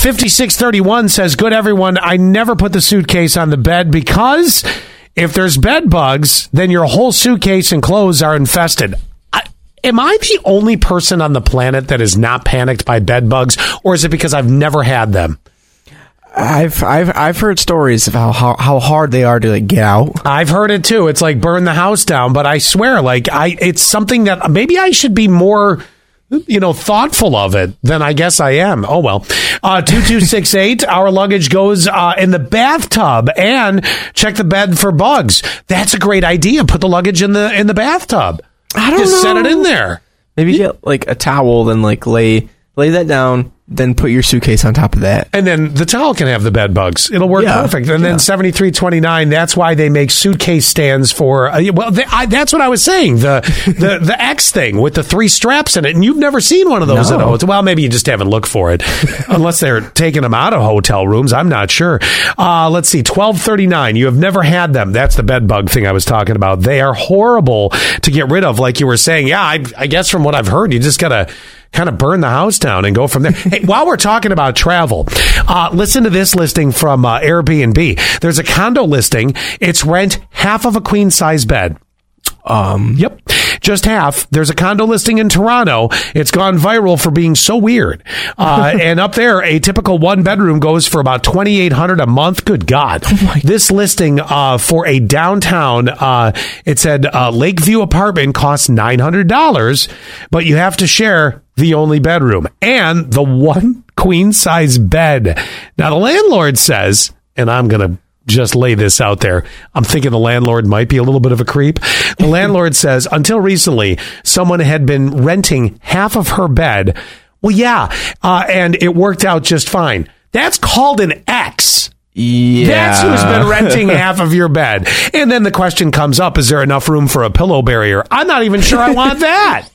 5631 says, Good everyone. I never put the suitcase on the bed because if there's bed bugs, then your whole suitcase and clothes are infested. I, am I the only person on the planet that is not panicked by bed bugs, or is it because I've never had them? I've I've I've heard stories of how, how, how hard they are to like, get out. I've heard it too. It's like burn the house down, but I swear, like I, it's something that maybe I should be more you know, thoughtful of it, then I guess I am. Oh well. Uh, 2268, our luggage goes uh, in the bathtub and check the bed for bugs. That's a great idea. Put the luggage in the in the bathtub. I don't know. Just know. set it in there. Maybe get like a towel, then like lay lay that down, then put your suitcase on top of that. And then the towel can have the bed bugs. It'll work Yeah, perfect. And yeah. then 7329, that's why they make suitcase stands for, uh, well, they, I, that's what I was saying. The, the, the X thing with the three straps in it. And you've never seen one of those No. at a hotel. Well, maybe you just haven't looked for it unless they're taking them out of hotel rooms. I'm not sure. Uh, let's see. 1239. You have never had them. That's the bed bug thing I was talking about. They are horrible to get rid of. Like you were saying. Yeah, I, I guess from what I've heard, you just got to kind of burn the house down and go from there. hey, while we're talking about travel, uh, listen to this listing from uh, Airbnb. There's a condo listing. It's rent half of a queen size bed. Um, Yep. Just half. There's a condo listing in Toronto. It's gone viral for being so weird. Uh, and up there, a typical one bedroom goes for about 2800 a month. Good God. this listing uh, for a downtown, uh, it said uh, Lakeview apartment costs $900, but you have to share the only bedroom and the one queen size bed. Now, the landlord says, and I'm going to just lay this out there. I'm thinking the landlord might be a little bit of a creep. The landlord says, until recently, someone had been renting half of her bed. Well, yeah, uh, and it worked out just fine. That's called an X. yeah. That's who's been renting half of your bed. And then the question comes up is there enough room for a pillow barrier? I'm not even sure I want that.